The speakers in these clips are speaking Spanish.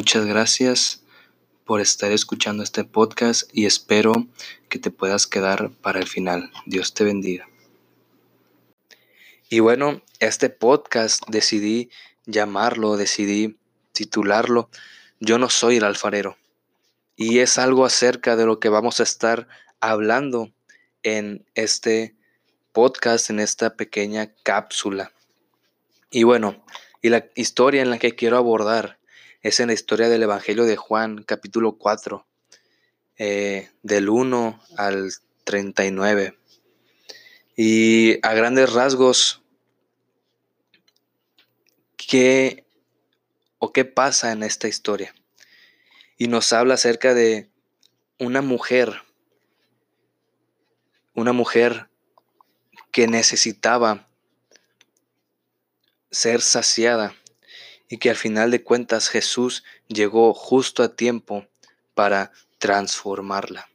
Muchas gracias por estar escuchando este podcast y espero que te puedas quedar para el final. Dios te bendiga. Y bueno, este podcast decidí llamarlo, decidí titularlo Yo no soy el alfarero. Y es algo acerca de lo que vamos a estar hablando en este podcast, en esta pequeña cápsula. Y bueno, y la historia en la que quiero abordar es en la historia del Evangelio de Juan, capítulo 4, eh, del 1 al 39. Y a grandes rasgos, ¿qué o qué pasa en esta historia? Y nos habla acerca de una mujer, una mujer que necesitaba ser saciada y que al final de cuentas Jesús llegó justo a tiempo para transformarla.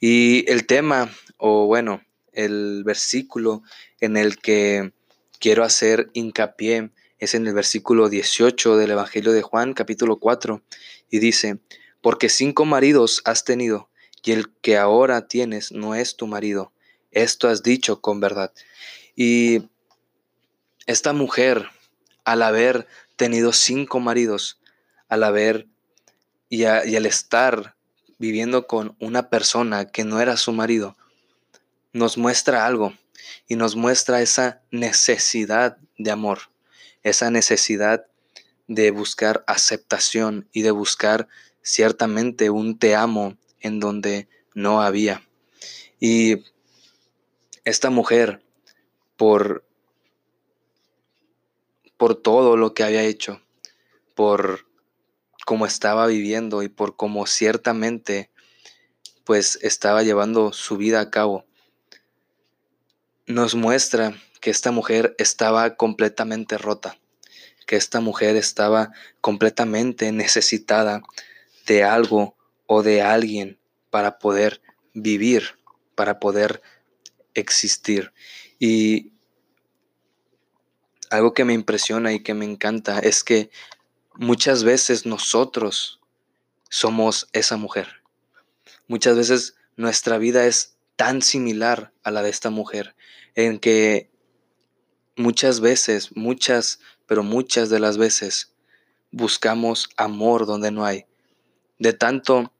Y el tema, o bueno, el versículo en el que quiero hacer hincapié es en el versículo 18 del Evangelio de Juan, capítulo 4, y dice, porque cinco maridos has tenido, y el que ahora tienes no es tu marido. Esto has dicho con verdad. Y esta mujer, al haber tenido cinco maridos, al haber y, al estar viviendo con una persona que no era su marido, nos muestra algo y nos muestra esa necesidad de amor, esa necesidad de buscar aceptación y de buscar ciertamente un te amo en donde no había. Y esta mujer, por por todo lo que había hecho, por cómo estaba viviendo y por cómo ciertamente pues estaba llevando su vida a cabo. Nos muestra que esta mujer estaba completamente rota, que esta mujer estaba completamente necesitada de algo o de alguien para poder vivir, para poder existir. Y algo que me impresiona y que me encanta es que muchas veces nosotros somos esa mujer. Muchas veces nuestra vida es tan similar a la de esta mujer, en que muchas veces, muchas, pero muchas de las veces, buscamos amor donde no hay. De tanto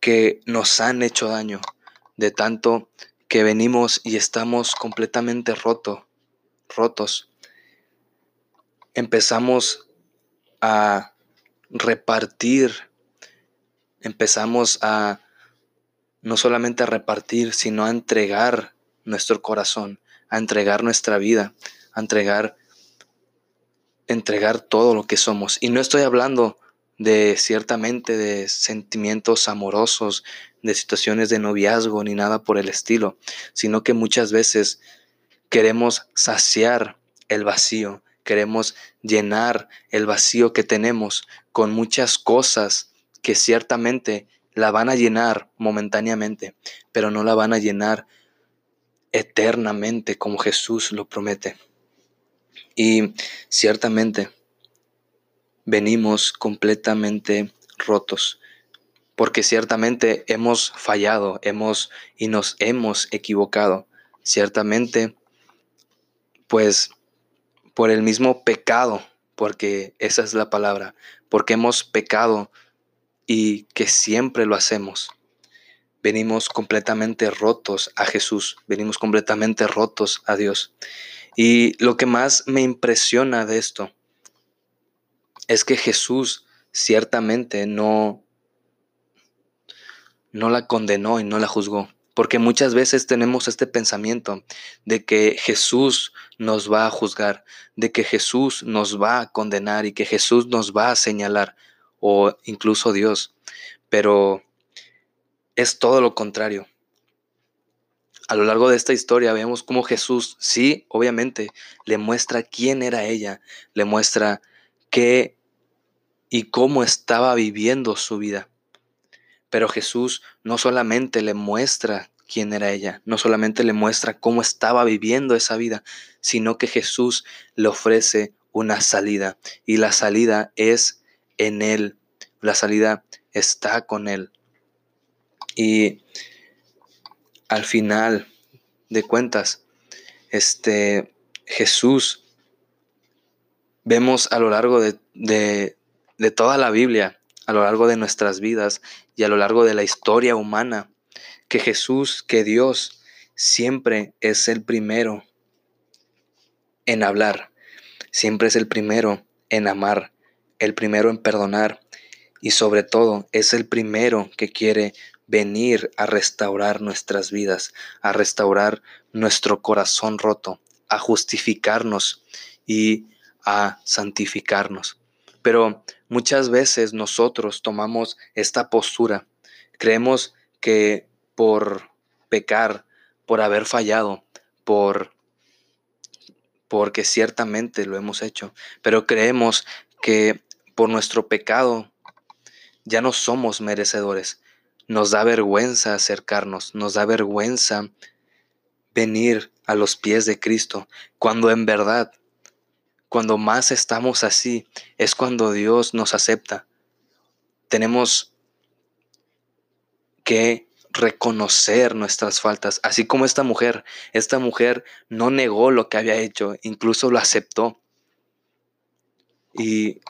que nos han hecho daño, de tanto que venimos y estamos completamente roto, rotos empezamos a repartir, empezamos a no solamente a repartir, sino a entregar nuestro corazón, a entregar nuestra vida, a entregar entregar todo lo que somos. Y no estoy hablando de ciertamente de sentimientos amorosos, de situaciones de noviazgo ni nada por el estilo, sino que muchas veces queremos saciar el vacío, Queremos llenar el vacío que tenemos con muchas cosas que ciertamente la van a llenar momentáneamente, pero no la van a llenar eternamente como Jesús lo promete. Y ciertamente venimos completamente rotos, porque ciertamente hemos fallado, hemos y nos hemos equivocado. Ciertamente, pues por el mismo pecado, porque esa es la palabra, porque hemos pecado y que siempre lo hacemos. Venimos completamente rotos a Jesús, venimos completamente rotos a Dios. Y lo que más me impresiona de esto es que Jesús ciertamente no no la condenó y no la juzgó. Porque muchas veces tenemos este pensamiento de que Jesús nos va a juzgar, de que Jesús nos va a condenar y que Jesús nos va a señalar, o incluso Dios. Pero es todo lo contrario. A lo largo de esta historia vemos cómo Jesús, sí, obviamente, le muestra quién era ella, le muestra qué y cómo estaba viviendo su vida. Pero Jesús no solamente le muestra quién era ella, no solamente le muestra cómo estaba viviendo esa vida, sino que Jesús le ofrece una salida y la salida es en Él la salida está con Él. Y al final de cuentas, este Jesús, vemos a lo largo de, de toda la Biblia, a lo largo de nuestras vidas y a lo largo de la historia humana, que Jesús, que Dios, siempre es el primero en hablar, siempre es el primero en amar, el primero en perdonar y sobre todo es el primero que quiere venir a restaurar nuestras vidas, a restaurar nuestro corazón roto, a justificarnos y a santificarnos. Pero muchas veces nosotros tomamos esta postura, creemos que por pecar, por haber fallado, por porque ciertamente lo hemos hecho, pero creemos que por nuestro pecado ya no somos merecedores. Nos da vergüenza acercarnos, nos da vergüenza venir a los pies de Cristo, cuando en verdad, cuando más estamos así, es cuando Dios nos acepta. Tenemos que reconocer nuestras faltas, así como esta mujer. Esta mujer no negó lo que había hecho, incluso lo aceptó. Y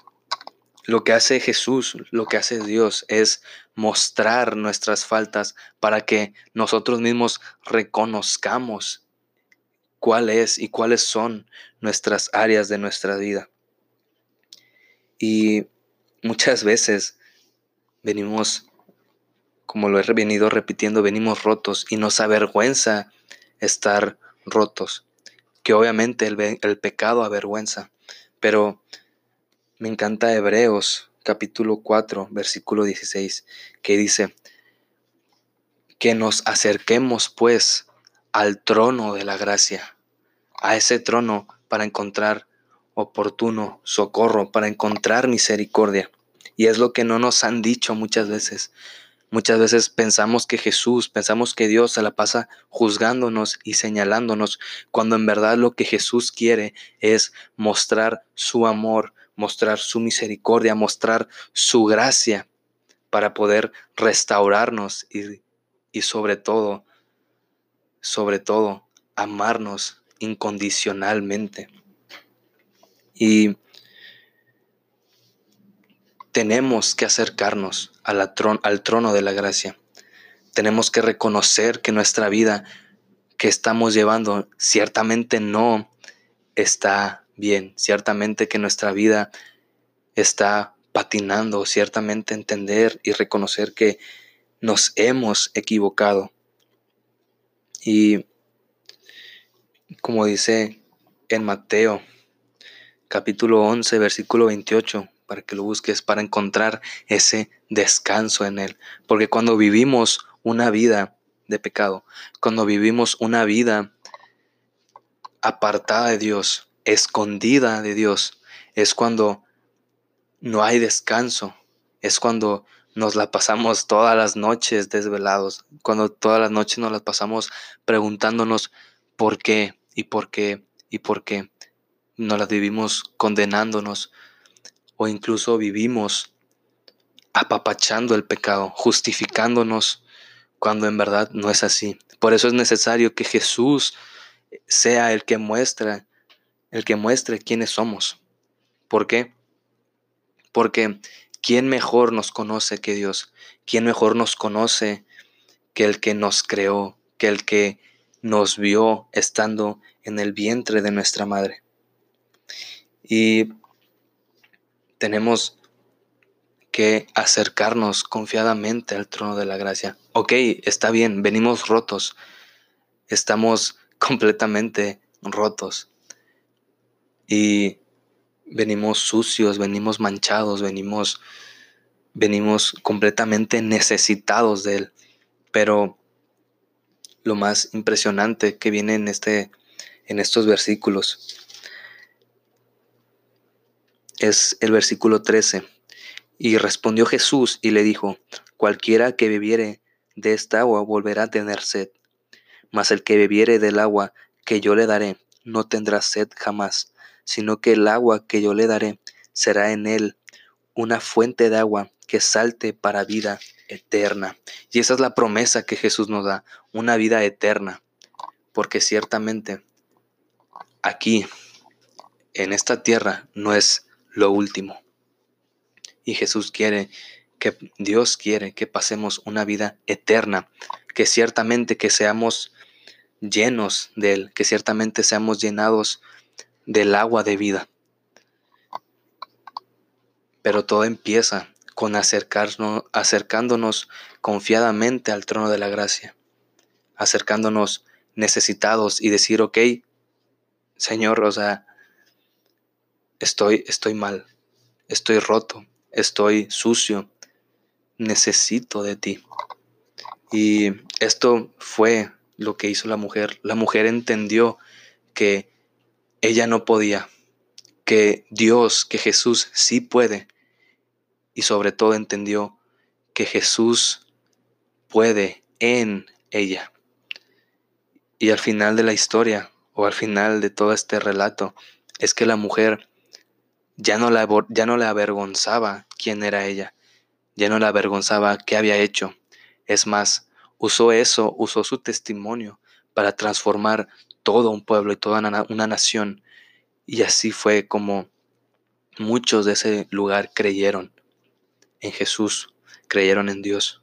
lo que hace Jesús, lo que hace Dios es mostrar nuestras faltas para que nosotros mismos reconozcamos cuál es y cuáles son nuestras áreas de nuestra vida. Y muchas veces venimos como lo he venido repitiendo, venimos rotos y nos avergüenza estar rotos. Que obviamente el, el pecado avergüenza, pero me encanta Hebreos capítulo 4, versículo 16, que dice, que nos acerquemos pues al trono de la gracia, a ese trono para encontrar oportuno socorro, para encontrar misericordia. Y es lo que no nos han dicho muchas veces. Muchas veces pensamos que Jesús, pensamos que Dios se la pasa juzgándonos y señalándonos, cuando en verdad lo que Jesús quiere es mostrar su amor, mostrar su misericordia, mostrar su gracia para poder restaurarnos y, y sobre todo, sobre todo, amarnos incondicionalmente. Y tenemos que acercarnos al trono de la gracia. Tenemos que reconocer que nuestra vida que estamos llevando ciertamente no está bien, ciertamente que nuestra vida está patinando, ciertamente entender y reconocer que nos hemos equivocado. Y como dice en Mateo capítulo 11, versículo 28, para que lo busques, para encontrar ese descanso en Él. Porque cuando vivimos una vida de pecado, cuando vivimos una vida apartada de Dios, escondida de Dios, es cuando no hay descanso, es cuando nos la pasamos todas las noches desvelados, cuando todas las noches nos las pasamos preguntándonos por qué y por qué y por qué. Nos las vivimos condenándonos, o incluso vivimos apapachando el pecado, justificándonos cuando en verdad no es así. Por eso es necesario que Jesús sea el que muestra, el que muestre quiénes somos. ¿Por qué? Porque ¿quién mejor nos conoce que Dios? ¿Quién mejor nos conoce que el que nos creó, que el que nos vio estando en el vientre de nuestra madre? Y tenemos que acercarnos confiadamente al trono de la gracia. Ok, está bien, venimos rotos, estamos completamente rotos y venimos sucios, venimos manchados, venimos venimos completamente necesitados de él. Pero lo más impresionante que viene en este en estos versículos es el versículo 13. Y respondió Jesús y le dijo, cualquiera que bebiere de esta agua volverá a tener sed, mas el que bebiere del agua que yo le daré no tendrá sed jamás, sino que el agua que yo le daré será en él una fuente de agua que salte para vida eterna. Y esa es la promesa que Jesús nos da, una vida eterna. Porque ciertamente aquí, en esta tierra, no es lo último. Y Jesús quiere que Dios quiere que pasemos una vida eterna, que ciertamente que seamos llenos de Él, que ciertamente seamos llenados del agua de vida. Pero todo empieza con acercarnos, acercándonos confiadamente al trono de la gracia, acercándonos necesitados y decir, ok, Señor, o sea, estoy, estoy mal, estoy roto, estoy sucio, necesito de ti. Y esto fue lo que hizo la mujer. La mujer entendió que ella no podía, que Dios, que Jesús sí puede y sobre todo entendió que Jesús puede en ella. Y al final de la historia, o al final de todo este relato, es que la mujer ya no, la, ya no le avergonzaba quién era ella, ya no le avergonzaba qué había hecho. Es más, usó eso, usó su testimonio para transformar todo un pueblo y toda una nación. Y así fue como muchos de ese lugar creyeron en Jesús, creyeron en Dios.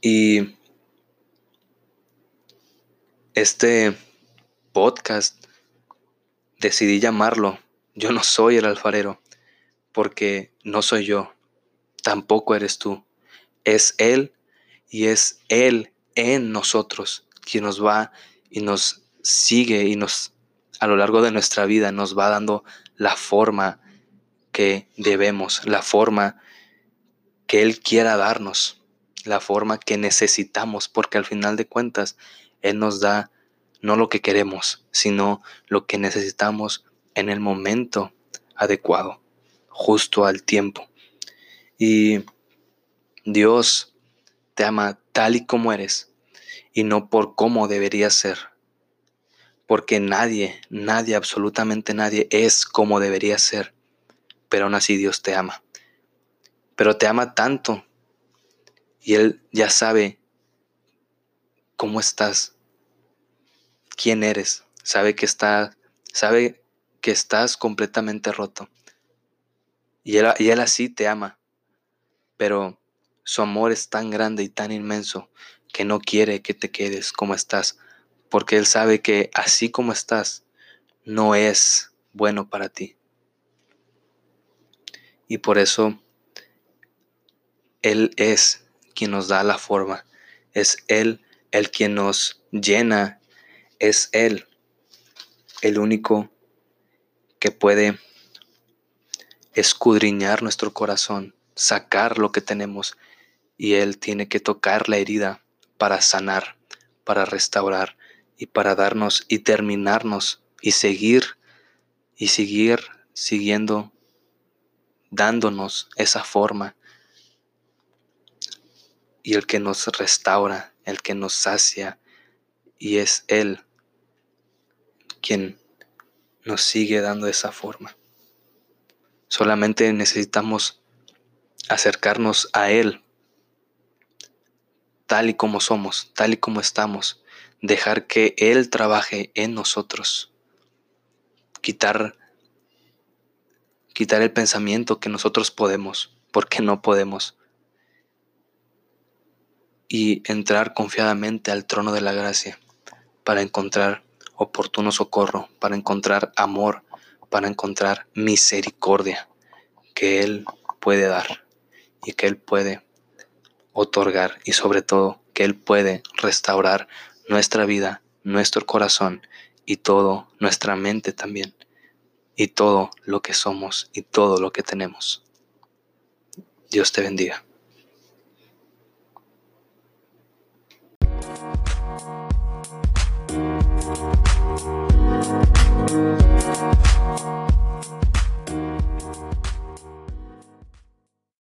Y este podcast decidí llamarlo Yo no soy el alfarero, porque no soy yo, tampoco eres tú. Es Él y es Él en nosotros quien nos va y nos sigue y nos a lo largo de nuestra vida nos va dando la forma que debemos, la forma que Él quiera darnos, la forma que necesitamos, porque al final de cuentas Él nos da no lo que queremos, sino lo que necesitamos en el momento adecuado, justo al tiempo. Y Dios te ama tal y como eres y no por cómo deberías ser. Porque nadie, nadie, absolutamente nadie es como debería ser pero aún así Dios te ama. Pero te ama tanto y Él ya sabe cómo estás, quién eres, sabe que está, sabe que estás completamente roto. Y él, y él así te ama, pero su amor es tan grande y tan inmenso que no quiere que te quedes como estás, porque Él sabe que así como estás no es bueno para ti. Y por eso Él es quien nos da la forma. Es Él el quien nos llena. Es Él el único que puede escudriñar nuestro corazón, sacar lo que tenemos. Y Él tiene que tocar la herida para sanar, para restaurar y para darnos y terminarnos y seguir y seguir siguiendo dándonos esa forma. Y el que nos restaura, el que nos sacia, y es Él quien nos sigue dando esa forma. Solamente necesitamos acercarnos a Él tal y como somos, tal y como estamos, dejar que Él trabaje en nosotros, quitar quitar el pensamiento que nosotros podemos, porque no podemos, y entrar confiadamente al trono de la gracia para encontrar oportuno socorro, para encontrar amor, para encontrar misericordia que Él puede dar y que Él puede otorgar y sobre todo que Él puede restaurar nuestra vida, nuestro corazón y todo nuestra mente también y todo lo que somos y todo lo que tenemos. Dios te bendiga.